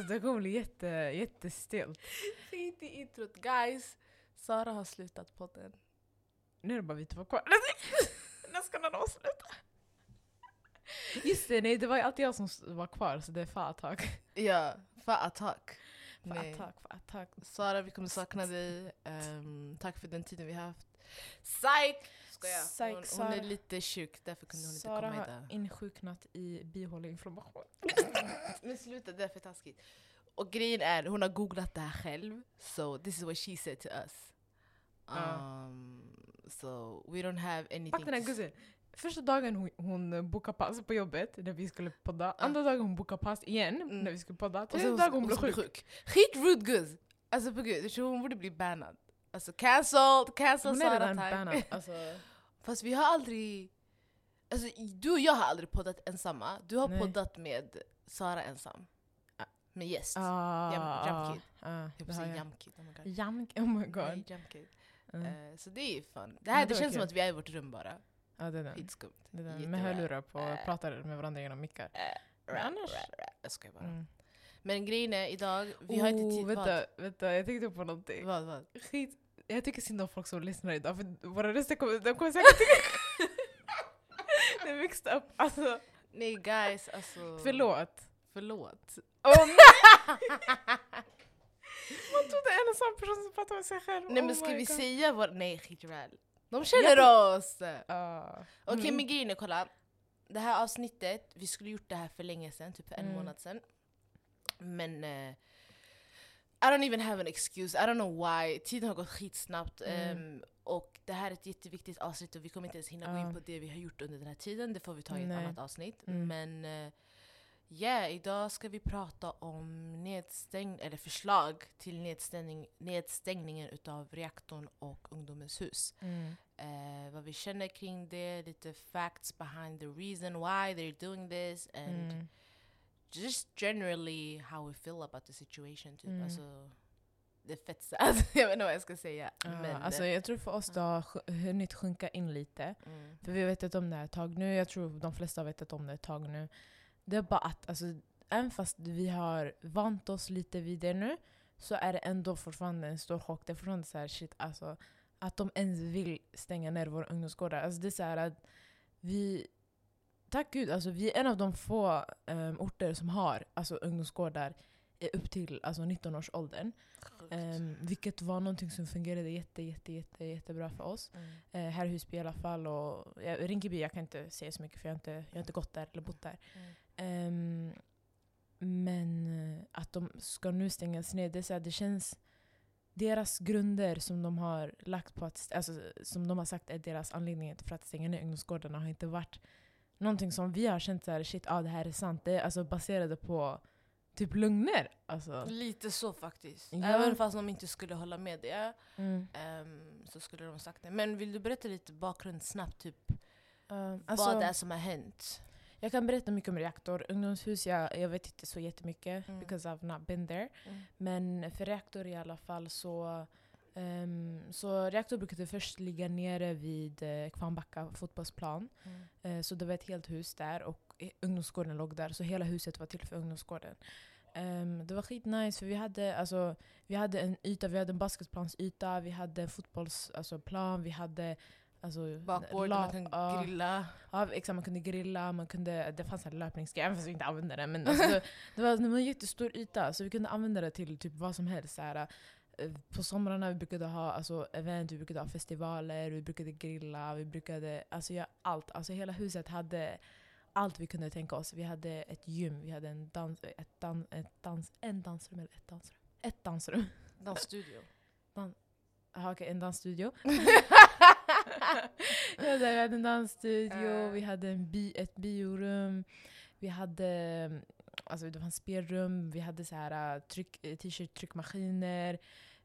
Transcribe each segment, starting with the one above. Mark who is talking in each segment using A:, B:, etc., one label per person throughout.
A: Alltså det kommer bli jätte, jättestelt.
B: Fint i introt. Guys, Sara har slutat podden.
A: Nu är det bara vi två kvar. När ska den avsluta? Just det, nej det var ju alltid jag som var kvar så det är Fatak.
B: Ja, för attack. Nej.
A: Fatak, Fatak.
B: Sara, vi kommer sakna dig. Ehm, tack för den tiden vi har haft. Psych! Skojar.
A: Psych,
B: hon, hon
A: Sara.
B: är lite sjuk, därför kunde hon inte
A: Sara
B: komma
A: har
B: idag.
A: insjuknat i bihåleinflammation.
B: Men sluta, det är för taskigt. Och grejen är, hon har googlat det här själv. So this is what she said to us. Um, so we don't have anything
A: Fuck den här
B: to
A: guzzen. Första dagen hon, hon bokade pass på jobbet när vi skulle podda. Andra dagen hon bokade pass igen
B: Mm.
A: när vi skulle podda. Tredje dagen hon blev
B: blev
A: sjuk.
B: Skit rude guzz! Alltså på gud, hon borde bli bannad. Alltså cancelled, cancel
A: Hon är
B: Sara
A: redan
B: time.
A: bannad. Alltså,
B: Fast vi har aldrig... Alltså du och jag har aldrig poddat ensamma. Du har
A: Nej.
B: poddat med Sara ensam.
A: Ah.
B: Med gäst.
A: ah,
B: Jam- Jamkid.
A: ah,
B: Jag
A: det
B: får
A: har
B: säga
A: jag.
B: Jamkid. Oh my god.
A: Jamk, oh my god.
B: Nej, Jamkid.
A: Mm.
B: Eh, så det är ju fun. Det, här, det,
A: det
B: känns som att vi är i vårt rum bara.
A: Ja, det är den.
B: Skitskumt.
A: Det är den. Med hörlurar på och
B: Eh.
A: pratar med varandra genom mickar.
B: Rap,
A: annars-
B: rap, rap. Jag skojar bara.
A: Mm.
B: Men grejen är idag, vi har inte tid...
A: Oh, vänta, vänta, jag tänkte på någonting.
B: Vad? vad?
A: Skit. Jag tycker synd om folk som lyssnar idag för våra röster kommer, de kommer säkert tycka det är mixed up. Alltså,
B: Nej guys, alltså...
A: förlåt.
B: Förlåt.
A: Oh, Man trodde en och samma person som pratar med sig själv.
B: Nej
A: Oh
B: men ska vi
A: God.
B: säga vad... Nej skit det. De känner oss!
A: Ah.
B: Okej
A: Mm.
B: men grejen är, kolla. Det här avsnittet, vi skulle gjort det här för länge sedan, typ för en
A: Mm.
B: månad sedan. Men eh, I don't even have an excuse, I don't know why. Tiden har gått skitsnabbt.
A: Mm.
B: ehm, och det här är ett jätteviktigt avsnitt och vi kommer inte ens hinna gå
A: Ja.
B: in på det vi har gjort under den här tiden. Det får vi ta i ett
A: Nej.
B: annat avsnitt.
A: Mm.
B: Men eh, ja, idag ska vi prata om nedstäng eller förslag till nedstängning, nedstängningen utav reaktorn och Ungdomens hus
A: Mm.
B: eh, vad vi känner kring det, lite facts behind the reason why they're doing this and
A: Mm.
B: Just generally how we feel about the situation. Typ.
A: Mm.
B: Alltså, det är fett sad, jag vet inte vad jag ska säga.
A: Ja,
B: men,
A: alltså, jag tror för oss det har hunnit sjunka in lite.
B: mm,
A: För vi har vetat om det här ett tag nu, jag tror de flesta har vetat om det ett tag nu. Det är bara att, alltså, även fast vi har vant oss lite vid det nu, så är det ändå fortfarande en stor chock. Det är fortfarande så här, shit, alltså, att de ens vill stänga ner våra ungdomsgårdar. Alltså, det är så här att vi, tack gud, alltså, vi är en av de få um, orter som har alltså, ungdomsgårdar upp till alltså, 19-årsåldern.
B: sjukt.
A: Um, vilket var någonting som fungerade jätte, jätte, jätte, jättebra för oss.
B: Mm.
A: Eh, här i Husby i alla fall. Och, ja, Rinkeby jag kan inte säga så mycket för jag har inte, jag har inte gått där eller bott där.
B: Mm.
A: Ehm, men eh, att de ska nu stängas ner, det, så här, det känns... Deras grunder som de har lagt på att, alltså, som de har sagt är deras anledning för att stänga ner ungdomsgårdarna har inte varit någonting som vi har känt så här, shit, ah, det här är sant. Det är alltså baserade på typ lögner. Alltså.
B: Lite så faktiskt.
A: Ja.
B: Även fast de inte skulle hålla med det
A: Mm.
B: ehm, så skulle de sagt det. Men vill du berätta lite bakgrund snabbt? Typ,
A: Ehm, alltså,
B: vad det är som har hänt?
A: Jag kan berätta mycket om reaktor. Ungdomshus, jag, jag vet inte så jättemycket
B: Mm.
A: because I've not been there.
B: Mm.
A: Men för reaktor i alla fall så... ehm, så reaktor brukade först ligga nere vid uh, Kvarnbacka fotbollsplan.
B: Mm.
A: Eh, så det var ett helt hus där och eh, ungdomsgården låg där. Så hela huset var till för ungdomsgården. Ehm, det var skitnice för vi hade, alltså, vi hade en yta, vi hade en basketplansyta, vi hade en fotbollsplan, alltså, plan, vi hade Alltså,
B: Bakgård, man
A: ja.
B: grilla.
A: Ja, exakt, man kunde grilla, man kunde, det fanns en löpningsgrej, även fast vi inte använde den. Men alltså, det, var, det var en jättestor yta, så vi kunde använda det till typ vad som helst. Så här, på somrarna vi brukade ha alltså, event, vi brukade ha festivaler, vi brukade grilla, vi brukade alltså, göra allt. Alltså, hela huset hade allt vi kunde tänka oss. Vi hade ett gym, vi hade en dans, ett dans, ett dans, en dansrum eller ett dansrum. Ett dansrum.
B: Dansstudio.
A: Aha, okej, en dansstudio. ja, vi hade en dansstudio,
B: Eh.
A: vi hade en bi, ett biorum, vi hade alltså, det fanns spelrum, vi hade så här, tryck, eh, t-shirt-tryckmaskiner.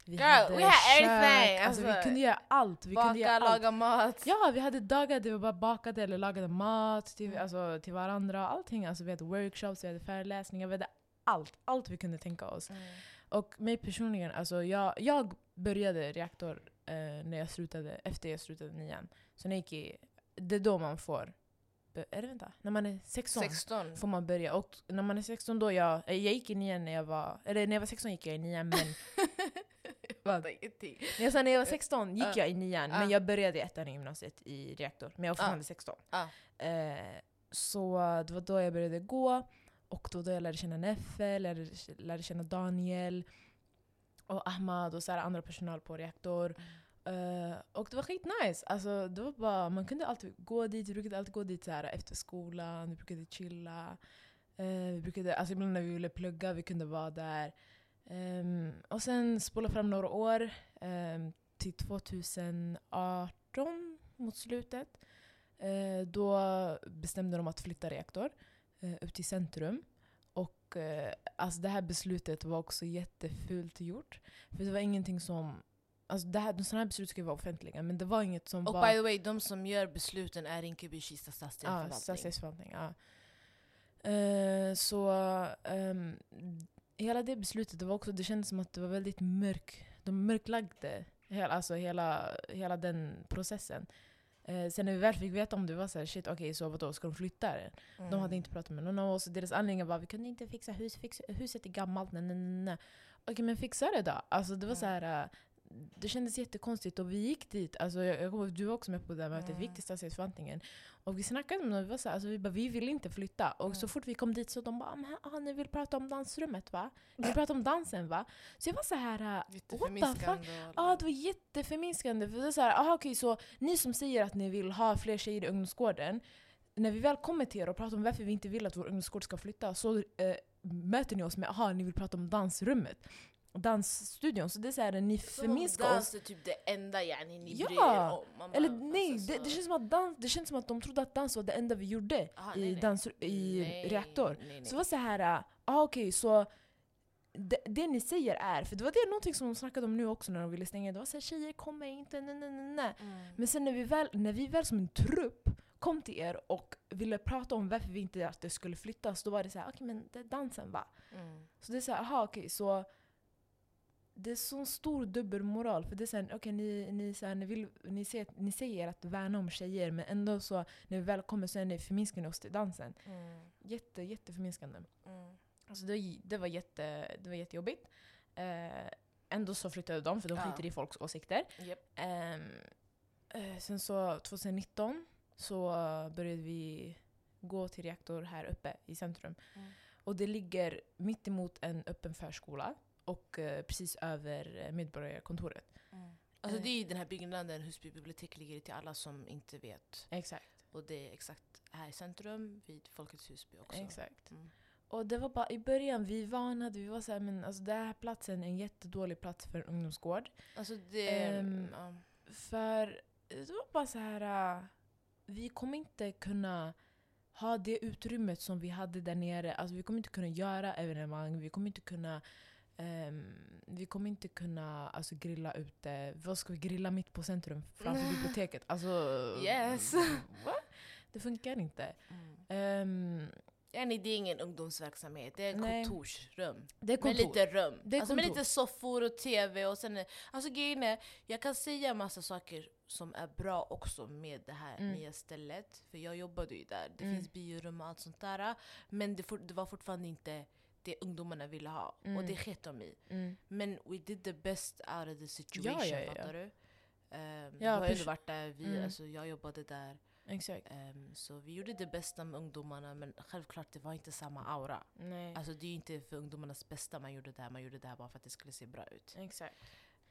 A: Vi
B: Girl, we had everything,
A: Alltså, vi
B: alltså.
A: kunde göra allt. Vi kunde
B: Baka,
A: göra allt.
B: laga mat.
A: Ja, vi hade dagar där vi bara bakade eller lagade mat till,
B: Mm.
A: alltså, till varandra. Allting. Alltså, vi hade workshops, vi hade föreläsningar, vi hade allt. Allt vi kunde tänka oss.
B: Mm.
A: Och mig personligen, alltså jag, jag började reaktor eh, när jag slutade, efter jag slutade nian. Så när jag gick i, det är då man får eller vänta, när man är 16,
B: 16.
A: får man börja. Och när man är 16 då, jag, jag gick i nian när jag var, eller när jag var 16 gick jag i nian men?
B: Fattar ingenting.
A: jag sa när jag var 16 gick
B: Ja.
A: jag i nian men jag började i ettan i gymnasiet i reaktor. Men jag var fortfarande 16.
B: Ja.
A: Eh, så det var då jag började gå. Och då, då jag lärde känna Neffe, lärde, lärde känna Daniel och Ahmad och så andra personal på reaktor. Eh, och det var skitnice. Alltså, det var bara, man kunde alltid gå dit, vi brukade alltid gå dit så här efter skolan, vi brukade chilla. Eh, vi brukade, alltså ibland när vi ville plugga, vi kunde vara där. Ehm, och sen spola fram några år ehm, till 2018 mot slutet. Eh, då bestämde de att flytta reaktor eh, upp till centrum. Och eh, alltså det här beslutet var också jättefult gjort. För det var ingenting som... Alltså det här, sådana här beslut ska ju vara offentliga, men det var inget som
B: Och
A: var...
B: by the way, de som gör besluten är Rinkeby-Kista stadsdelsförvaltning.
A: stadsdelsförvaltning. Ja. Eh, så ehm, hela det beslutet, det, var också, det kändes som att det var väldigt mörk, de mörklagde hela, alltså hela, hela den processen. Eh, sen när vi väl fick veta om det var så här, shit okej så vadå, ska de flytta det?
B: Mm.
A: De hade inte pratat med någon av oss. Deras anledning var vi kunde inte fixa hus, fixa, huset är gammalt. Nej, nej, nej. Okej men fixa det då. Alltså det var
B: Mm.
A: så här. Det kändes jättekonstigt och vi gick dit, alltså jag, jag kommer, du var också med på det här mötet, vi gick
B: Mm.
A: till stadsdelsförvaltningen. Och vi snackade med dem, vi, var så här, alltså vi bara vi vill inte flytta. Och så
B: Mm.
A: fort vi kom dit så de bara "Men, ah, ni vill prata om dansrummet va? Ni vill prata om dansen va? Så jag var så här. äh,
B: Jätteförminskande. och-
A: Ja, det var jätteförminskande. För det är så här, aha, okej, så ni som säger att ni vill ha fler tjejer i ungdomsgården, när vi väl kommer till er och pratar om varför vi inte vill att vår ungdomsgård ska flytta så eh, möter ni oss med aha, ni vill prata om dansrummet. Dansstudion. Så det är så här, ni förminskar
B: dans
A: oss.
B: är typ det enda yani, ni
A: Ja,
B: bryr er om. Man
A: Eller
B: bara,
A: nej,
B: alltså,
A: det, det, känns som att dans, det känns som att de trodde att dans var det enda vi gjorde
B: Aha,
A: i,
B: nej, nej.
A: dans, i
B: Nej,
A: reaktor.
B: nej.
A: Så det var så här, ah, okej så det, det ni säger är, för det var det någonting som de snackade om nu också när de ville stänga, det var såhär tjejer kommer inte, nej nej nej nej.
B: Mm.
A: Men sen när vi, väl, när vi väl som en trupp kom till er och ville prata om varför vi inte att det skulle flyttas, då var det så här, okej men det är dansen va?
B: Mm.
A: Så det är så här, aha okej så det är så stor dubbelmoral. För det är så här, okej ni, ni, så här, ni, vill, ni, säger, ni säger att värna om tjejer men ändå så när vi väl kommer så är ni förminskande oss till dansen.
B: Mm.
A: Jätte, jätteförminskande.
B: Mm.
A: Alltså det, det, var jätte, det var jättejobbigt. Eh, ändå så flyttade de för de
B: Ja.
A: skiter i folks åsikter.
B: Japp.
A: Ehm, eh, sen så 2019 så började vi gå till reaktor här uppe i centrum.
B: Mm.
A: Och det ligger mitt emot en öppen förskola och eh, precis över eh, Medborgarkontoret.
B: Mm. Alltså
A: Eh.
B: det är ju den här byggnaden där Husby bibliotek ligger till alla som inte vet.
A: Exakt.
B: Och det är exakt här i centrum vid Folkets Husby också.
A: Exakt.
B: Mm.
A: Och det var bara i början, vi varnade, vi var såhär men alltså den här platsen är en jättedålig plats för en ungdomsgård.
B: Alltså det.
A: Ehm,
B: ja.
A: För det var bara så här. äh, vi kommer inte kunna ha det utrymmet som vi hade där nere. Alltså vi kommer inte kunna göra evenemang, vi kommer inte kunna ehm, vi kommer inte kunna alltså, grilla ute. Vad ska vi grilla mitt på centrum framför biblioteket? Alltså,
B: Yes.
A: What? Det funkar inte.
B: Mm.
A: Ehm,
B: Ja, nej, det är ingen ungdomsverksamhet, det är
A: Nej.
B: kontorsrum.
A: det är
B: Med
A: kontor.
B: lite rum.
A: Det är
B: alltså med lite soffor och tv och sen... Alltså grejen är, jag kan säga massa saker som är bra också med det här
A: Mm.
B: nya stället. För jag jobbade ju där, det
A: Mm.
B: finns biorum och allt sånt där. Men det, for, det var fortfarande inte det ungdomarna ville ha.
A: Mm.
B: Och det sket de i.
A: Mm.
B: Men we did the best out of the situation,
A: Ja, ja, ja.
B: fattar du? Um,
A: Ja,
B: du har ju varit där, vi,
A: Mm.
B: alltså, jag jobbade där.
A: Exakt.
B: Ehm, så vi gjorde det bästa med ungdomarna men självklart det var inte samma aura.
A: Nej.
B: Alltså det är inte för ungdomarnas bästa man gjorde det här, man gjorde det här bara för att det skulle se bra ut.
A: Exakt.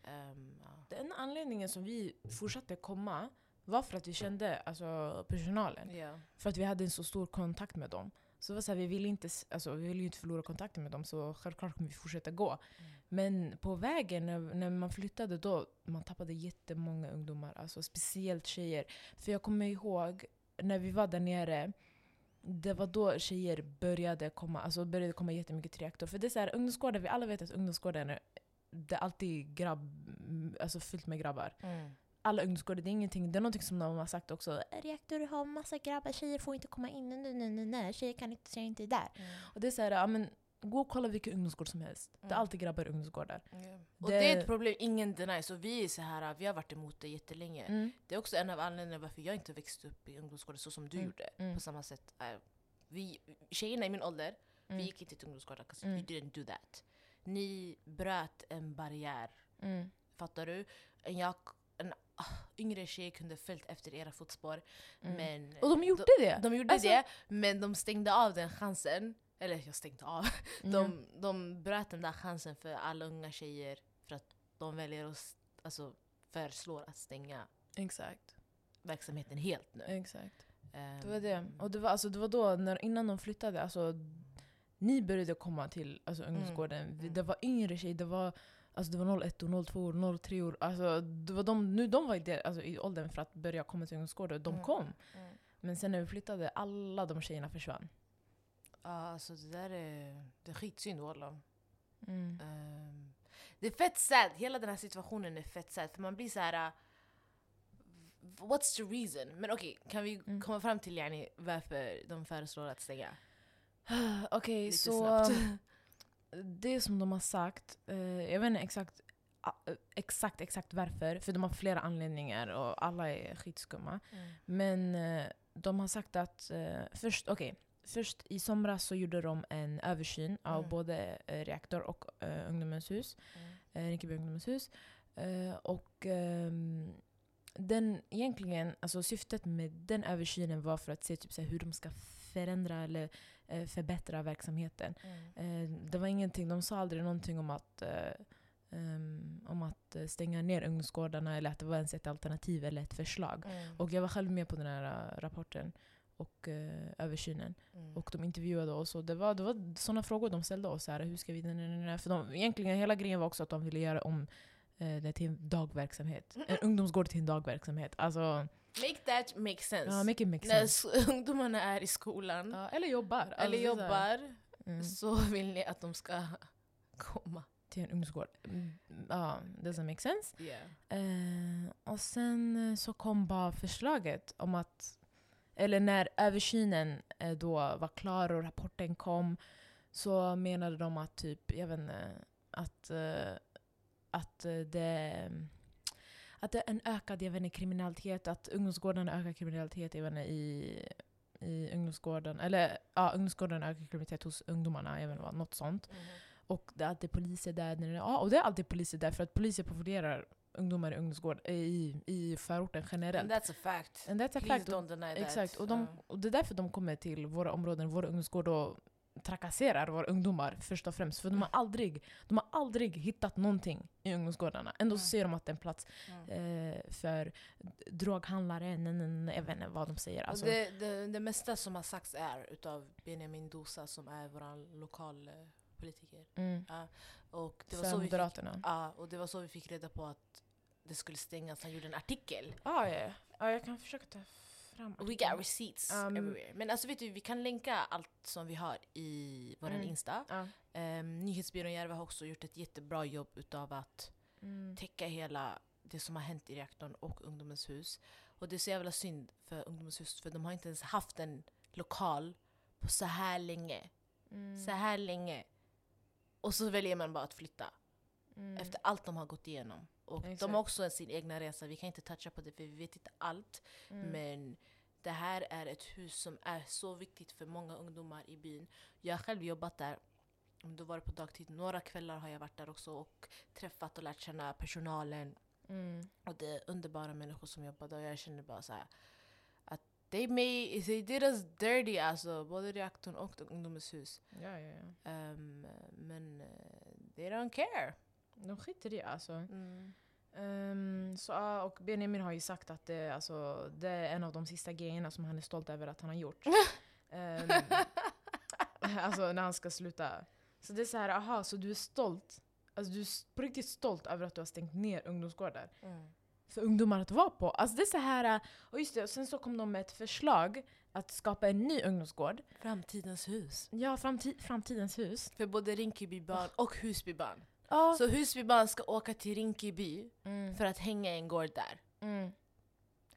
B: Ehm, ja.
A: Den anledningen som vi fortsatte komma var för att vi kände alltså, personalen.
B: Ja.
A: För att vi hade en så stor kontakt med dem. Så det var så här, vi ville inte, alltså, vi ville inte förlora kontakten med dem så självklart kommer vi fortsätta gå.
B: Mm.
A: Men på vägen när, när man flyttade då, man tappade jättemånga ungdomar. Alltså speciellt tjejer. För jag kommer ihåg när vi var där nere, det var då tjejer började komma, alltså började komma jättemycket till reaktor. För det är så här, ungdomsgårdar, vi alla vet att ungdomsgården är, det är alltid grabb, alltså fyllt med grabbar.
B: Mm.
A: Alla ungdomsgårdar, det är ingenting, det är någonting som de har sagt också. Reaktor har massa grabbar, tjejer får inte komma in, nej nej nej nej, tjejer kan inte, tjejer är inte där.
B: Mm.
A: Och det är så här, ja men gå och kolla vilken ungdomsgård som helst. Det är
B: Mm.
A: alltid grabbar i ungdomsgårdar.
B: Och
A: Det-
B: det är ett problem ingen denier, så vi är så här, vi har varit emot det jättelänge.
A: Mm.
B: Det är också en av anledningarna varför jag inte växte upp i ungdomsgården så som du
A: Mm.
B: gjorde.
A: Mm.
B: På samma sätt. äh, vi, tjejerna i min ålder,
A: Mm.
B: vi gick inte till ungdomsgården, 'cause
A: Mm.
B: you didn't do that. Ni bröt en barriär,
A: Mm.
B: fattar du? Jag, yngre tjej kunde följt efter era fotspår,
A: Mm.
B: men
A: Och de gjorde det!
B: de gjorde
A: Alltså-
B: det, men de stängde av den chansen. Eller jag stängde av.
A: Mm.
B: De, de bröt den där chansen för alla unga tjejer för att de väljer att alltså, föreslår att stänga
A: Exakt.
B: verksamheten helt nu.
A: Exakt.
B: Ehm,
A: Det var det. Och det var, alltså, det var då, när, innan de flyttade, alltså, ni började komma till alltså, ungdomsgården. Vi-
B: Mm.
A: Det var yngre tjejer, det var, alltså, det var 01, 02, 03 år. Alltså, det var de, nu de var i, det, alltså, i åldern för att börja komma till ungdomsgården. De
B: Mm.
A: kom.
B: Mm.
A: Men sen när vi flyttade, alla de tjejerna försvann.
B: Ja, alltså det där är, det är skitsynd wallah.
A: Mm.
B: Ehm, det är fett sad, hela den här situationen är fett sad. För man blir så här. uh, What's the reason? Men okej, kan vi
A: Mm.
B: komma fram till yani, varför de föreslår att stänga?
A: Okej,
B: Lite
A: så
B: snabbt.
A: Det som de har sagt, eh, jag vet inte exakt, exakt, exakt varför, för de har flera anledningar och alla är skitskumma. Men eh, de har sagt att eh, först, okej, först i somras så gjorde de en översyn av
B: Mm.
A: både eh, reaktor och eh, ungdomens hus,
B: Mm.
A: eh, Rinkeby ungdomens hus. Eh, och ehm, den, egentligen, alltså syftet med den översynen var för att se typ, så hur de ska förändra eller förbättra verksamheten.
B: Mm.
A: Eh, det var ingenting, de sa aldrig någonting om att, eh, ehm, om att eh, stänga ner ungdomsgårdarna eller att det var ens ett alternativ eller ett förslag.
B: Mm.
A: Och jag var själv med på den här eh, rapporten och eh, översynen.
B: Mm.
A: Och de intervjuade oss och det var, det var sådana frågor de ställde oss. Här, hur ska vi... För de, egentligen hela grejen var också att de ville göra om eh, det till en dagverksamhet. En ungdomsgård till en dagverksamhet. Alltså,
B: Make that make sense.
A: ja, make it make
B: När
A: sense.
B: ungdomarna är i skolan
A: Ja, eller jobbar.
B: eller
A: Alltså, så här.
B: jobbar
A: Mm.
B: så vill ni att de ska komma.
A: Till en ungdomsgård. Mm, Ja, doesn't make sense.
B: Yeah.
A: Eh, och sen eh, så kom bara förslaget om att, eller när översynen eh, då var klar och rapporten kom, så menade de att typ, jag vet inte, att, eh, att det att det är en ökad jag vet inte, kriminalitet, att ungdomsgårdarna ökar kriminalitet jag vet inte, i, i ungdomsgården. Eller ja, ungdomsgården ökar kriminalitet hos ungdomarna, jag vet inte något sånt. Och det är alltid poliser där. när det- Ja, och det är alltid poliser där för att poliser patrullerar ungdomar i ungdomsgård i, i förorten generellt.
B: And that's a fact.
A: And that's a
B: Please
A: fact.
B: don't deny that.
A: Exakt, och, de, och det är därför de kommer till våra områden, våra ungdomsgårdar och trakasserar våra ungdomar först och främst. För de har aldrig, de har aldrig hittat någonting i ungdomsgårdarna. Ändå så
B: Mm.
A: ser de att det är en plats
B: Mm.
A: eh, för droghandlare, nej, nej, nej, jag vet inte vad de säger. Alltså,
B: det, det, det mesta som har sagts är utav Benjamin Dosa som är vår lokalpolitiker.
A: mm,
B: Och det var
A: för
B: så vi fick,
A: Moderaterna.
B: ja, och det var så vi fick reda på att det skulle stängas. Han gjorde en artikel.
A: Ah, ja, ja, jag kan försöka ta fram
B: We got receipts
A: Um,
B: everywhere. Men alltså vet du, vi kan länka allt som vi har i vår
A: Mm.
B: Insta.
A: Ja.
B: Um, Nyhetsbyrån Järva har också gjort ett jättebra jobb utav att
A: Mm.
B: täcka hela det som har hänt i reaktorn och Ungdomens hus. Och det är så jävla synd för Ungdomens hus för de har inte ens haft en lokal på så här länge.
A: Mm.
B: Så här länge. Och så väljer man bara att flytta.
A: Mm.
B: Efter allt de har gått igenom. Och
A: Exakt.
B: de har också sin egna resa. Vi kan inte toucha på det för vi vet inte allt.
A: Mm.
B: Men det här är ett hus som är så viktigt för många ungdomar i byn. Jag har själv jobbat där. Du var på dagtid. Några kvällar har jag varit där också och träffat och lärt känna personalen.
A: Mm.
B: Och det är underbara människor som jobbar där. Och jag känner bara så här att they, made, they did us dirty alltså. Både reaktorn och ungdomens hus.
A: Ja, ja, ja.
B: Ehm, men eh, they don't care.
A: De skiter i det alltså.
B: Mm.
A: Ehm, så, och Benjamin har ju sagt att det, alltså, det är en av de sista grejerna som han är stolt över att han har gjort. Ehm, alltså när han ska sluta. Så det är så här, aha, så du är stolt. Alltså du är på riktigt stolt över att du har stängt ner ungdomsgårdar.
B: Mm.
A: För ungdomar att vara på. Alltså det är så här, och just det, och sen så kom de med ett förslag att skapa en ny ungdomsgård.
B: Framtidens hus.
A: Ja, framti- framtidens hus.
B: För både Rinkebybarn och Husbybarn.
A: Ja.
B: Så Husbybarn ska åka till Rinkeby
A: Mm.
B: för att hänga i en gård där.
A: Mm.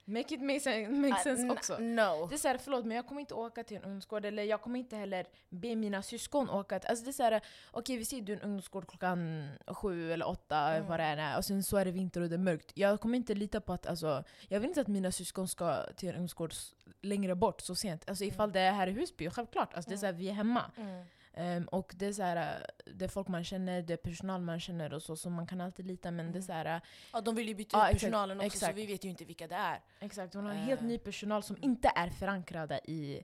A: Make it make sense, make
B: Ah,
A: sense
B: n-
A: också.
B: No.
A: Det är såhär, förlåt men jag kommer inte åka till en ungdomsgård eller jag kommer inte heller be mina syskon åka. till- Alltså det är såhär, okej vi ser du en ungdomsgård klockan sju eller åtta,
B: Mm.
A: vad det är, och sen så är det vinter och det är mörkt. Jag kommer inte lita på att, alltså, jag vill inte att mina syskon ska till en ungdomsgård längre bort så sent. Alltså
B: Mm.
A: ifall det är här i Husby, självklart. Alltså, det är såhär, vi är hemma.
B: Mm.
A: Ehm, och det är, såhär, det är folk man känner, det är personal man känner och så, så man kan alltid lita. Men det är
B: Mm.
A: såhär,
B: Ja, de vill ju byta
A: Ja,
B: ut
A: exakt,
B: personalen också
A: exakt.
B: så vi vet ju inte vilka det är.
A: exakt, hon har en helt
B: Eh.
A: ny personal som inte är förankrade i,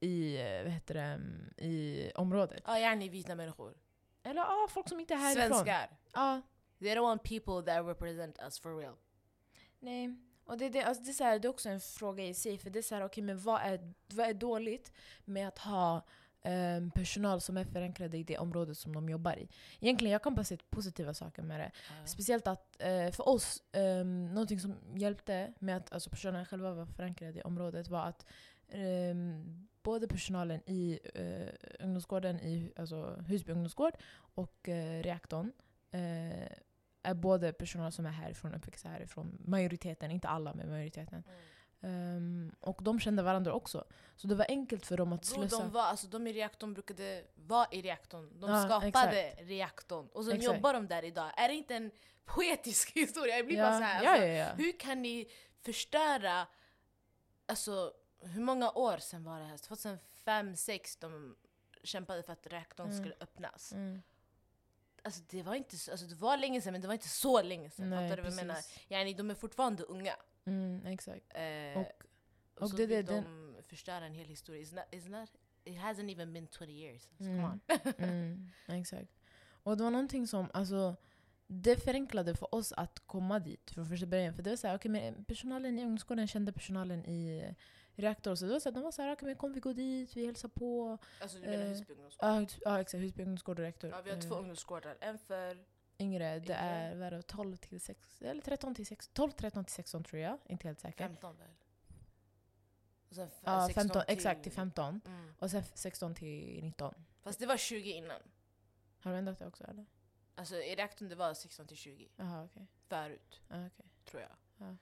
A: i, vad heter det, i området.
B: Ja, gärna vita människor.
A: Eller ja, folk som inte är härifrån.
B: Svenskar.
A: Ja,
B: They don't want people that represent us for real.
A: nej. Och det, det, alltså det, är så här, det är också en fråga i sig, för det är så här, okej, men vad är, vad är dåligt med att ha ehm, personal som är förankrade i det området som de jobbar i? Egentligen, jag kan bara se positiva saker med det.
B: Ja.
A: Speciellt att eh, för oss, um, någonting som hjälpte med att alltså, personalen själva var förankrade i området var att ehm, både personalen i uh, ungdomsgården, i alltså, Husby ungdomsgård och uh, reaktorn eh, är både personal som är härifrån, uppväxta härifrån. Majoriteten, inte alla men majoriteten.
B: Mm.
A: Ehm, och de kände varandra också. Så det var enkelt för dem att
B: Bro,
A: slussa.
B: de, var, alltså, de i reaktorn brukade vara i reaktorn. De
A: Ja,
B: skapade reaktorn. Och sen
A: Exakt.
B: jobbar de där idag. Är det inte en poetisk historia? Jag blir
A: ja,
B: bara så här, alltså,
A: ja.
B: Hur kan ni förstöra... Alltså, hur många år sedan var det här? 2005, 2006 de kämpade för att reaktorn
A: Mm.
B: skulle öppnas.
A: Mm.
B: Alltså, det, var inte, så- alltså, det var länge sedan, men det var inte så länge sedan.
A: Nej,
B: Fattar du vad jag menar? Yani, de är fortfarande unga.
A: Mm, exakt.
B: Eh,
A: Och,
B: och,
A: och
B: så
A: det-
B: vill
A: det-
B: de förstöra en hel historia. It's not, it's not, it hasn't even been 20 years. So
A: Mm.
B: come on.
A: Mm, exakt. Och det var någonting som, alltså, det förenklade för oss att komma dit från första början. För det var såhär, okej men personalen i ungdomsgården kände personalen i reaktor. Så det var så här, de var såhär, okej men kom vi gå dit, vi hälsar på.
B: Alltså du menar
A: Eh,
B: Husby ungdomsgård?
A: Ja, hus- ja exakt, Husby ungdomsgård och reaktor.
B: Ja, vi har
A: Eh,
B: två ungdomsgårdar. En för...
A: Yngre, det är vad är det, 12 till 6, eller 13 till 6, 12, 13 till 16 tror jag. Inte helt säker.
B: 15 väl? Och sen
A: Ja,
B: 16
A: 15, exakt till 15.
B: Mm.
A: Och sen 16 till 19.
B: Fast det var 20 innan.
A: Har du ändrat det också eller?
B: Alltså i reaktorn det var 16 till 20
A: Jaha okej.
B: förut,
A: Ja, okej.
B: tror jag.
A: Ja.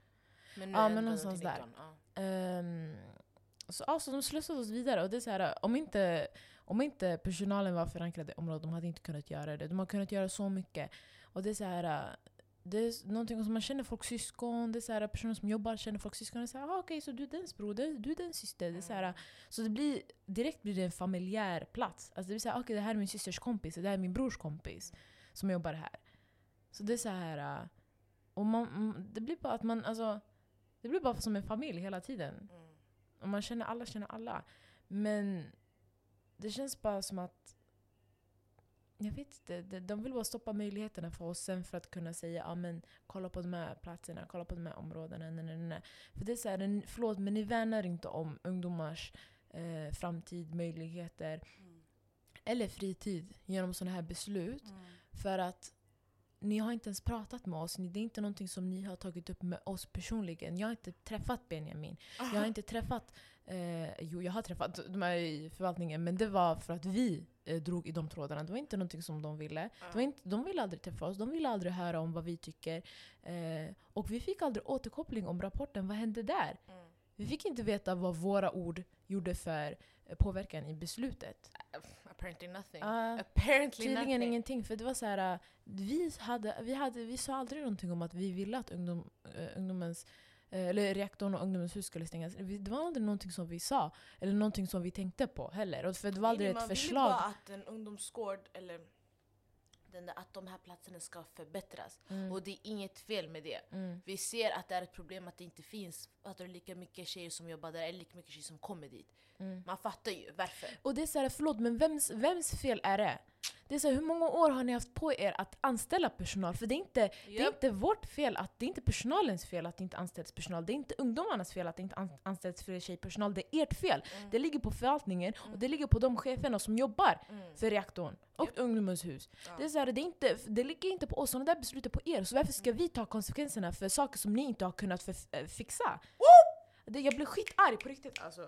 B: Men,
A: Ja,
B: eh,
A: men
B: var
A: någonstans
B: till
A: där.
B: 19, ja.
A: Ehm, så, ja, så de slussade oss vidare. Och det är så här, om, inte, om inte personalen var förankrad i området, de hade inte kunnat göra det. De har kunnat göra så mycket. Och det är så här, det är någonting som man känner folks syskon, det är så här, personer som jobbar känner folks syskon. Det är så här, ah, okej så du är dens broder, du är den syster. Det är så, här, så det blir, direkt blir det en familjär plats. Alltså det blir så här, okej det här är min systers kompis, det här är min brors kompis som jobbar här. Så det är så här, äh, och man, mm, det blir bara att man, alltså, det blir bara som en familj hela tiden.
B: Mm.
A: Och man känner alla känner alla. Men det känns bara som att jag vet inte, de- de vill bara stoppa möjligheterna för oss sen för att kunna säga ja men kolla på de här platserna, kolla på de här områdena. Nej, nej, nej. För det är så här, förlåt men ni värnar inte om ungdomars eh, framtid, möjligheter
B: Mm.
A: eller fritid genom sådana här beslut.
B: Mm.
A: För att ni har inte ens pratat med oss. Det är inte någonting som ni har tagit upp med oss personligen. Jag har inte träffat Benjamin. Jag har inte träffat... Eh, jo, jag har träffat de här i förvaltningen, men det var för att vi eh, drog i de trådarna. Det var inte någonting som de ville. Det var inte, de ville aldrig träffa oss, de ville aldrig höra om vad vi tycker. Eh, och vi fick aldrig återkoppling om rapporten. Vad hände där?
B: Mm.
A: Vi fick inte veta vad våra ord gjorde för eh, påverkan i beslutet.
B: Apparently nothing.
A: Ah.
B: Apparently
A: Tydligen
B: nothing.
A: ingenting. För det var så här, äh, vi, hade, vi, hade, vi sa aldrig någonting om att vi ville att ungdom, äh, ungdomens, äh, eller reaktorn och ungdomens hus skulle stängas. Det var aldrig någonting som vi sa, eller någonting som vi tänkte på heller. För det var aldrig
B: Nej,
A: ett
B: man
A: förslag.
B: vill ju bara att en ungdomsgård, eller den där, att de här platserna ska förbättras.
A: Mm,
B: Och det är inget fel med det.
A: mm,
B: Vi ser att det är ett problem att det inte finns att det är lika mycket tjejer som jobbar där, eller lika mycket tjejer som kommer dit.
A: mm.
B: Man fattar ju varför.
A: Och det är så här, förlåt men vems, vems fel är det? Det är så här, hur många år har ni haft på er att anställa personal? För det är inte, det är inte vårt fel, att, det är inte personalens fel att det inte anställs personal. Det är inte ungdomarnas fel att det inte an- anställs fler tjejpersonal. Det är ert fel.
B: Mm.
A: Det ligger på förvaltningen och
B: Mm.
A: det ligger på de cheferna som jobbar
B: Mm.
A: för reaktorn och
B: Japp.
A: ungdomens hus.
B: Ja.
A: Det, är så här, det, är inte, det ligger inte på oss, sådana där beslut är på er. Så varför ska vi ta konsekvenserna för saker som ni inte har kunnat för, äh, fixa? Det, jag blir skitarg på riktigt alltså.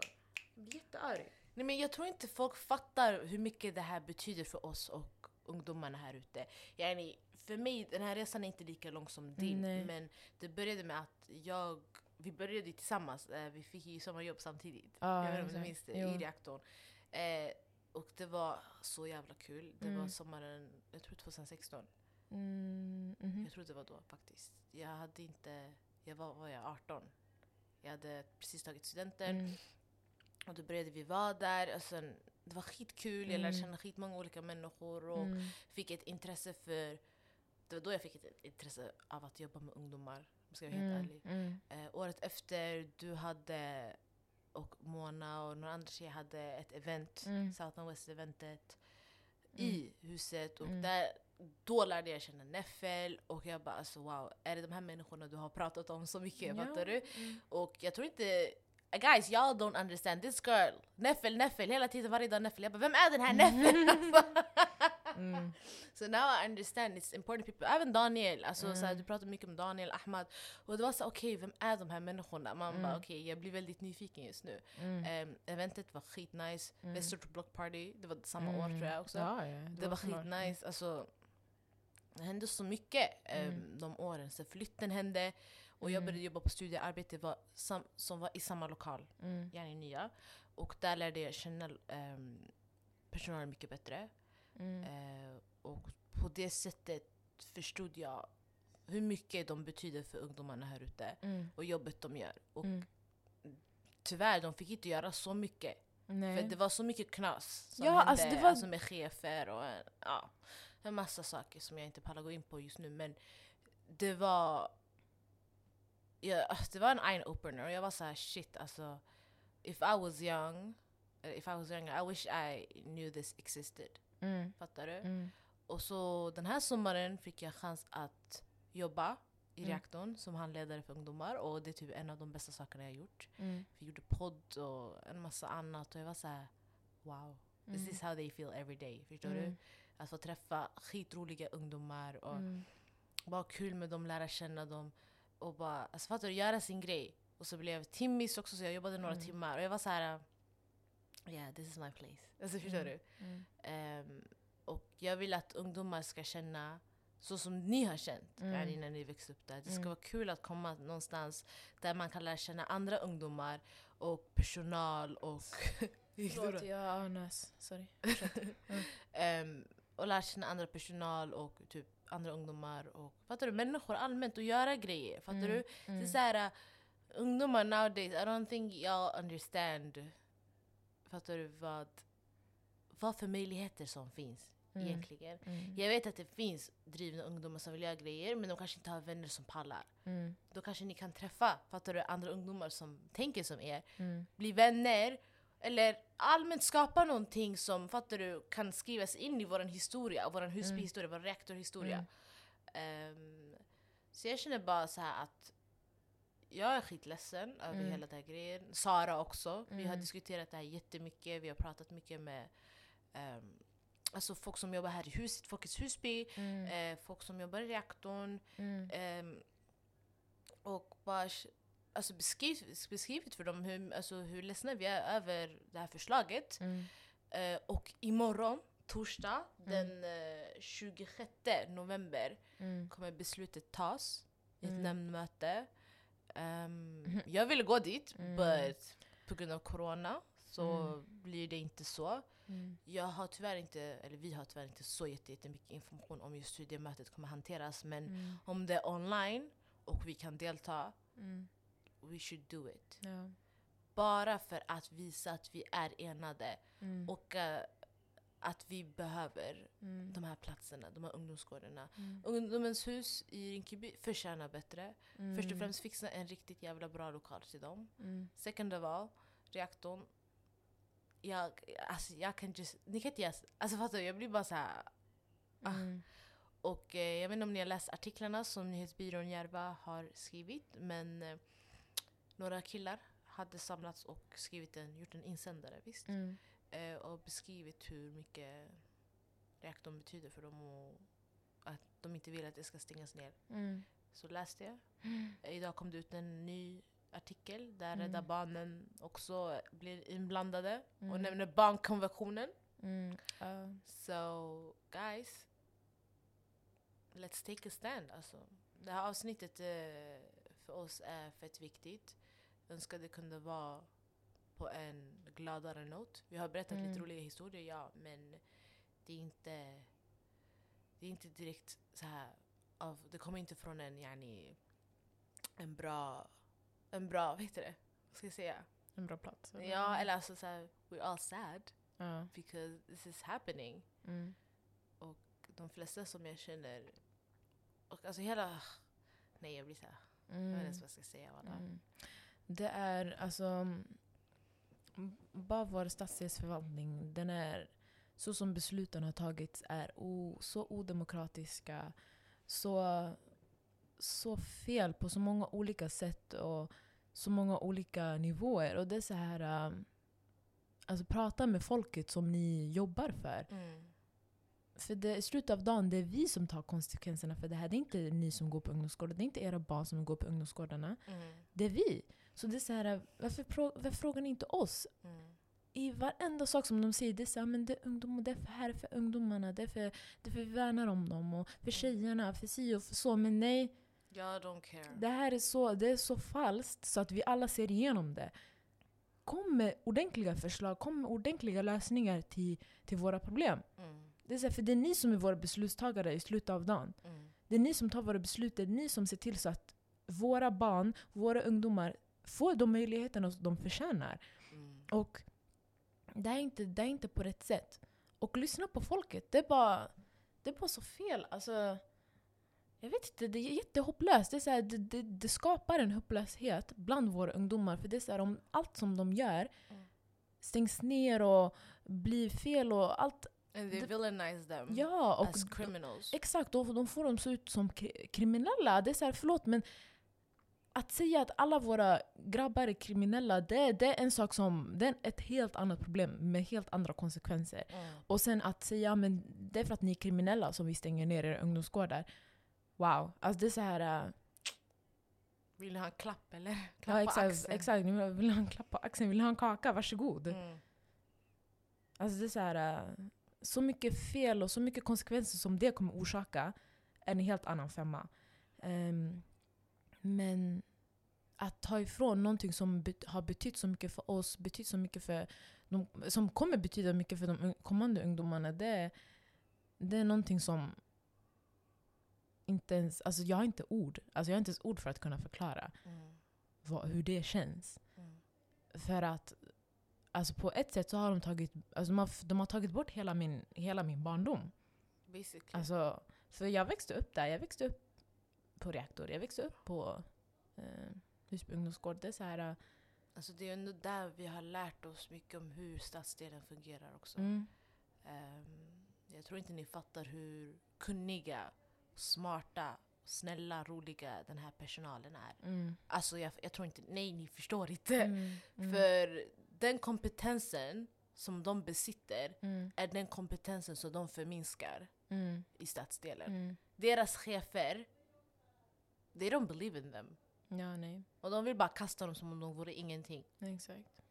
A: Jag blir jättearg.
B: Nej, men jag tror inte folk fattar hur mycket det här betyder för oss och ungdomarna här ute. Yani, för mig, den här resan är inte lika lång som din.
A: Nej.
B: Men det började med att jag vi började tillsammans, eh, vi fick ju sommarjobb samtidigt.
A: Ja,
B: jag vet inte om du minns det, i reaktorn. Eh, och det var så jävla kul. Det var
A: Mm.
B: sommaren, jag tror 2016.
A: Mm, mhm.
B: Jag tror det var då faktiskt. Jag hade inte, jag var, var jag 18. Jag hade precis tagit studenten
A: Mm.
B: Och då började vi vara där. Och sen, det var skitkul, jag lärde
A: Mm.
B: känna skitmånga olika människor och
A: Mm.
B: fick ett intresse för... Det var då jag fick ett intresse av att jobba med ungdomar, om jag ska vara helt
A: Mm.
B: ärlig.
A: Mm.
B: Eh, året efter, du hade och Mona och några andra tjejer hade ett event,
A: Mm.
B: South and West-eventet, i huset. Och där, då lärde jag känna Neffel och jag bara alltså wow, är det de här människorna du har pratat om så mycket?
A: Ja.
B: Fattar du?
A: Mm.
B: Och jag tror inte... Guys, y'all don't understand. This girl, Neffel, Neffel, hela tiden varje dag Neffel. Jag bara, vem är den här Neffel? Alltså.
A: Mm.
B: So now I understand it's important people. Även Daniel, alltså, såhär,
A: Mm.
B: du pratar mycket om Daniel, Ahmad. Och det var så okej, vem är de här människorna? Man
A: Mm.
B: bara okej, jag blir väldigt nyfiken just nu.
A: Mm.
B: Ehm, eventet var skitnice.
A: Mm.
B: Västerort Block Party, det var samma år
A: Mm.
B: tror jag också.
A: Ja, ja,
B: Det var
A: samma år.
B: skitnice. Alltså, det hände så mycket
A: Mm.
B: de åren. Så flytten hände och jag
A: Mm.
B: började jobba på studiearbete var sam, som var i samma lokal,
A: Mm.
B: yani nya. Och där lärde jag känna um, personalen mycket bättre.
A: Mm.
B: Eh, och på det sättet förstod jag hur mycket de betyder för ungdomarna här ute
A: Mm.
B: och jobbet de gör. Och
A: Mm.
B: tyvärr, de fick inte göra så mycket.
A: Nej.
B: För det var så mycket knas som
A: Ja,
B: hände,
A: alltså det
B: alltså,
A: var-
B: med chefer och en, ja, en massa saker som jag inte pallar gå in på just nu. Men det var, ja, det var en eye-opener och jag var så här shit alltså. If I was young, if I was younger, I wish I knew this existed.
A: Mm.
B: Fattar du?
A: Mm.
B: Och så den här sommaren fick jag chans att jobba i
A: Mm.
B: reaktorn som handledare för ungdomar och det är typ en av de bästa sakerna jag gjort.
A: Mm.
B: Vi gjorde podd och en massa annat och jag var så här: wow, is
A: Mm.
B: this how they feel every day? Förstår
A: Mm.
B: du? Att få träffa skitroliga ungdomar och
A: Mm.
B: bara kul med dem, lära känna dem och bara, alltså fattar du? Göra sin grej. Och så blev jag timmis också så jag jobbade några
A: Mm.
B: timmar och jag var så här. yeah this is my place. Alltså förstår
A: Mm.
B: du? Ehm, och jag vill att ungdomar ska känna så som ni har känt
A: Mm.
B: yani när ni växte upp där. Det ska
A: Mm.
B: vara kul att komma någonstans där man kan lära känna andra ungdomar och personal och...
A: Förlåt, jag har näs. Sorry.
B: Ehm, och lära känna andra personal och typ andra ungdomar och fattar du? Människor allmänt och göra grejer. Fattar
A: Mm.
B: du? Det
A: Mm.
B: är såhär, uh, ungdomar nowadays, I don't think y'all understand Fattar du vad, vad för möjligheter som finns
A: Mm.
B: egentligen?
A: Mm.
B: Jag vet att det finns drivna ungdomar som vill göra grejer men de kanske inte har vänner som pallar.
A: Mm.
B: Då kanske ni kan träffa fattar du, andra ungdomar som tänker som er,
A: Mm.
B: bli vänner eller allmänt skapa någonting som fattar du, kan skrivas in i vår historia, vår Husbyhistoria, vår reaktorhistoria. Ehm, så jag känner bara så här att jag är skitledsen över
A: Mm.
B: hela den här grejen. Sara också. Vi har
A: Mm.
B: diskuterat det här jättemycket. Vi har pratat mycket med ehm, alltså folk som jobbar här i huset, Folkets Husby,
A: Mm.
B: eh, folk som jobbar i reaktorn.
A: Mm.
B: ehm, och bara alltså beskriv, beskrivit för dem hur, alltså hur ledsna vi är över det här förslaget.
A: Mm.
B: Eh, och imorgon, torsdag,
A: Mm.
B: den eh, 26 november
A: Mm.
B: kommer beslutet tas i ett
A: Mm.
B: nämndmöte. Um, jag ville gå dit,
A: Mm.
B: but på grund av corona så
A: Mm.
B: blir det inte så.
A: Mm.
B: Jag har tyvärr inte, eller vi har tyvärr inte så jätte- jättemycket information om just hur det mötet kommer hanteras. Men om det är online och vi kan delta. We should do it.
A: Ja.
B: Bara för att visa att vi är enade
A: Mm.
B: och eh, att vi behöver
A: Mm.
B: de här platserna, de här ungdomsgårdarna.
A: Mm.
B: Ungdomens hus i Rinkeby förtjänar bättre. Först och
A: Mm.
B: främst fixa en riktigt jävla bra lokal till dem.
A: Mm.
B: Second of all, reaktorn. Jag, alltså, jag kan just, ni kan inte göra, alltså fattar du? Jag blir bara så här. Ah.
A: Mm.
B: Och eh, jag vet inte om ni har läst artiklarna som Nyhetsbyrån Järva har skrivit, men eh, några killar hade samlats och skrivit en, gjort en insändare, visst?
A: Mm.
B: Eh, och beskrivit hur mycket reaktorn betyder för dem och att de inte vill att det ska stängas ner.
A: Mm.
B: Så läste jag. Eh, Idag kom det ut en ny artikel där
A: Mm.
B: Rädda Barnen också blir inblandade och
A: Mm.
B: nämner barnkonventionen.
A: Mm. Ja.
B: So guys, let's take a stand. Alltså, det här avsnittet för för oss är fett viktigt. Önskar det kunde vara på en gladare not. Vi har berättat
A: Mm.
B: lite roliga historier, ja, men det är inte, det är inte direkt så här, av, det kommer inte från en, yani, en bra, en bra, vad heter det? Vad ska jag säga?
A: En bra plats. eller?
B: Ja, eller alltså så här, we're all sad
A: Ja.
B: because this is happening.
A: Mm.
B: De flesta som jag känner, och alltså hela, nej jag blir så här, jag vet inte
A: Mm.
B: ens vad jag ska säga. Walla.
A: Mm. Det är alltså... Bara vår stadsdelsförvaltning, den är... Så som besluten har tagits är o, så odemokratiska. Så, så fel på så många olika sätt och så många olika nivåer. Och det är så här... um, Alltså prata med folket som ni jobbar för.
B: Mm.
A: För det, i slutet av dagen, det är vi som tar konsekvenserna för det här. Det är inte ni som går på ungdomsgården. Det är inte era barn som går på ungdomsgårdarna.
B: Mm.
A: Det är vi. Så det är så här, varför, varför frågar ni inte oss?
B: Mm.
A: I varenda sak som de säger, det är så här, men det är ungdom, det är för, här är för ungdomarna, det är för, det är för vi värnar om dem, och för tjejerna, för si och för så. Men nej,
B: Jag don't care.
A: det här är så, det är så falskt så att vi alla ser igenom det. Kom med ordentliga förslag, kom med ordentliga lösningar till, till våra problem.
B: Mm.
A: Det är så här, för det är ni som är våra beslutstagare i slutet av dagen.
B: Mm.
A: Det är ni som tar våra beslut, det är ni som ser till så att våra barn, våra ungdomar får de möjligheterna de förtjänar.
B: Mm.
A: Och det är, inte, det är inte på rätt sätt. Och lyssna på folket, det är bara, det är bara så fel. Alltså, jag vet inte, det är jättehopplöst. Det, är så här, det, det, det skapar en hopplöshet bland våra ungdomar. För det är så här, om allt som de gör
B: Mm.
A: stängs ner och blir fel och allt.
B: And they villainize them
A: Ja, och
B: as criminals.
A: Exakt, och de får dem så ut som kri- kriminella. Det är så här, förlåt men att säga att alla våra grabbar är kriminella, det, det är en sak som, det är ett helt annat problem med helt andra konsekvenser.
B: Mm.
A: Och sen att säga men det är för att ni är kriminella som vi stänger ner era ungdomsgårdar. Wow, alltså det är så här... äh,
B: Vill ni ha en klapp eller? Klapp
A: Ja,
B: på
A: exakt,
B: axeln.
A: exakt. Ni vill vill ha en klapp på axeln, vill ni ha en kaka? Varsågod.
B: Mm.
A: Alltså det är så här... äh, Så mycket fel och så mycket konsekvenser som det kommer orsaka är en helt annan femma. Ehm, men att ta ifrån någonting som bet- har betytt så mycket för oss, betytt så mycket för de, som kommer betyda mycket för de kommande ungdomarna, det, det är någonting som inte ens, alltså jag har inte ord. Alltså jag har inte ens ord för att kunna förklara
B: Mm.
A: vad, hur det känns.
B: Mm.
A: För att alltså på ett sätt så har de tagit, alltså de har, de har tagit bort hela min, hela min barndom.
B: Basically.
A: Alltså, för jag växte upp där. Jag växte upp på reaktor. Jag växte upp på eh, Husby ungdomsgård. Det är så här... eh,
B: Alltså det är ändå där vi har lärt oss mycket om hur stadsdelen fungerar också.
A: Mm,
B: Ehm, jag tror inte ni fattar hur kunniga, smarta, snälla, roliga den här personalen är.
A: mm,
B: Alltså jag, jag tror inte, nej ni förstår inte.
A: mm, mm,
B: För den kompetensen som de besitter
A: mm,
B: är den kompetensen som de förminskar
A: mm,
B: i stadsdelen.
A: mm.
B: Deras chefer, they don't believe in them.
A: Ja, nej.
B: Och de vill bara kasta dem som om de vore ingenting.
A: Exakt.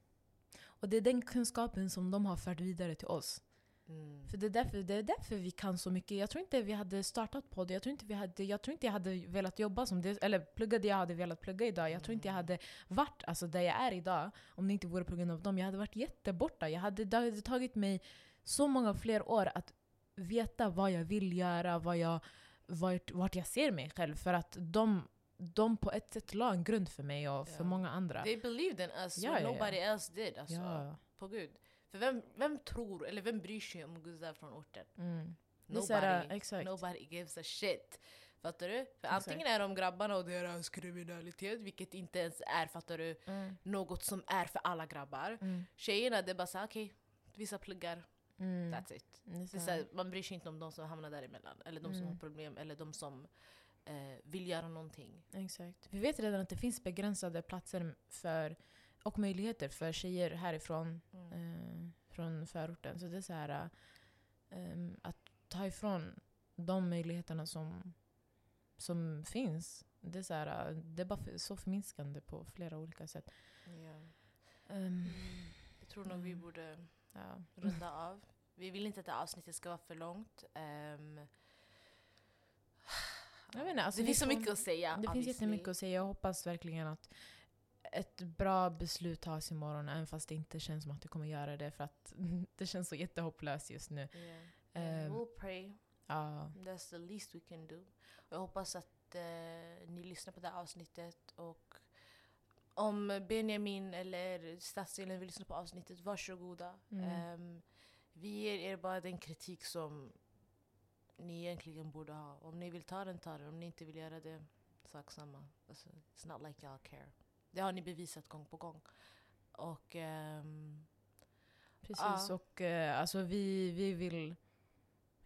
A: Och det är den kunskapen som de har fört vidare till oss.
B: Mm.
A: För det är, därför, det är därför vi kan så mycket. Jag tror inte vi hade startat på det. Jag tror inte, vi hade, jag tror inte jag hade velat jobba som det, eller plugga det jag hade velat plugga idag. Jag tror inte jag hade varit alltså, där jag är idag om det inte vore på grund av dem. Jag hade varit jätteborta. Jag hade, det hade tagit mig så många fler år att veta vad jag vill göra, vad jag, vart, vart jag ser mig själv. För att de, de på ett sätt la en grund för mig och för
B: Ja.
A: många andra.
B: They believed in us
A: Ja,
B: when
A: ja,
B: nobody else did. Alltså. På gud. För vem, vem tror, eller vem bryr sig om guzzar från orten?
A: Mm.
B: Nobody,
A: exakt.
B: nobody gives a shit. Fattar du? För
A: Exakt.
B: antingen är de grabbarna och deras kriminalitet, vilket inte ens är, fattar du,
A: Mm.
B: något som är för alla grabbar.
A: Mm.
B: Tjejerna, det är bara såhär, okej, vissa pluggar,
A: Mm.
B: that's it.
A: Är
B: Det är
A: så
B: här, man bryr sig inte om de som hamnar däremellan, eller de som
A: Mm.
B: har problem, eller de som eh, vill göra någonting.
A: Exakt. Vi vet redan att det finns begränsade platser för, och möjligheter för tjejer härifrån, eh, från förorten. Så det är så här, eh, att ta ifrån de möjligheterna som, som finns. Det är, så här, det är bara för, så förminskande på flera olika sätt.
B: Ja.
A: Ehm,
B: Jag tror nog vi
A: Mm.
B: borde
A: ja.
B: runda av. Vi vill inte att det avsnittet ska vara för långt. Ehm,
A: Jag vet inte, alltså
B: det finns så mycket att säga.
A: Det finns jättemycket att säga. Jag hoppas verkligen att ett bra beslut tas imorgon, även fast det inte känns som att det kommer göra det. För att det känns så jättehopplöst just nu.
B: Yeah.
A: Ehm,
B: we'll pray.
A: ja.
B: That's the least we can do. Jag hoppas att eh, ni lyssnar på det här avsnittet. Och om Benjamin eller stadsdelen vill lyssna på avsnittet, varsågoda.
A: Mm.
B: Ehm, vi ger er bara den kritik som ni egentligen borde ha. Om ni vill ta den, ta den. Om ni inte vill göra det, sak samma. Alltså, it's not like y'all care. Det har ni bevisat gång på gång. Och ehm,
A: Precis,
B: Ja.
A: och eh, alltså vi, vi vill...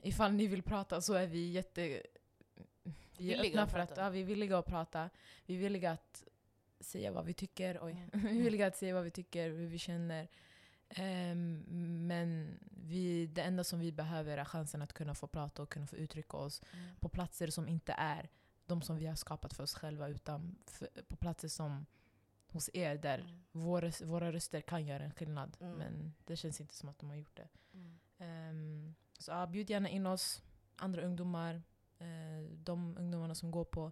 A: Ifall ni vill prata så är vi jätte... Vi är
B: Villiga
A: öppna
B: att
A: för att,
B: prata.
A: ja, vi är villiga att prata. Vi är villiga att säga vad vi tycker. Oj.
B: Mm.
A: vi att säga vad vi tycker, hur vi känner. Ehm, men vi, det enda som vi behöver är chansen att kunna få prata och kunna få uttrycka oss
B: mm,
A: på platser som inte är de som vi har skapat för oss själva utan för, på platser som hos er där
B: mm,
A: våra, våra röster kan göra en skillnad.
B: Mm.
A: Men det känns inte som att de har gjort det. Ehm, så ja, bjud gärna in oss, andra ungdomar, eh, de ungdomarna som går på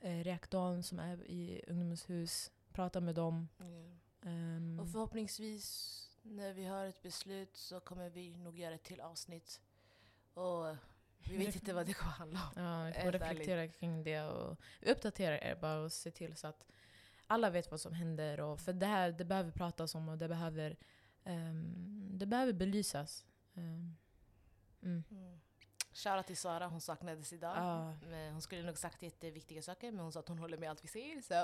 A: eh, reaktorn som är i ungdomens hus. Prata med dem.
B: Yeah.
A: Ehm,
B: Och förhoppningsvis när vi har ett beslut så kommer vi nog göra ett till avsnitt. Och vi vet inte vad det kommer handla om.
A: ja, vi får reflektera kring det och vi uppdaterar er bara och se till så att alla vet vad som händer. Och för det här det behöver pratas om och det behöver, ehm, det behöver belysas. Ehm, mm.
B: Mm. Shoutout till Sara, hon saknades idag.
A: Ja.
B: Men hon skulle nog sagt jätteviktiga saker men hon sa att hon håller med allt vi säger. Så.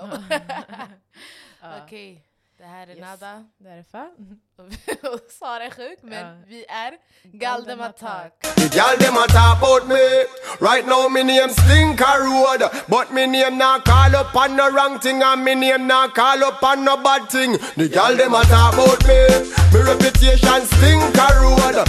A: Ja.
B: Okej, det här är
A: Yes.
B: Nada.
A: Det är för.
B: Och Sara är sjuk men
A: Ja.
B: vi är Galdematak.
C: About me. Right now me name Slinker Road, but me name not call up on no wrong thing, and me name not call up on no bad thing. The girl them a talk about me. Me reputation Slinker Road.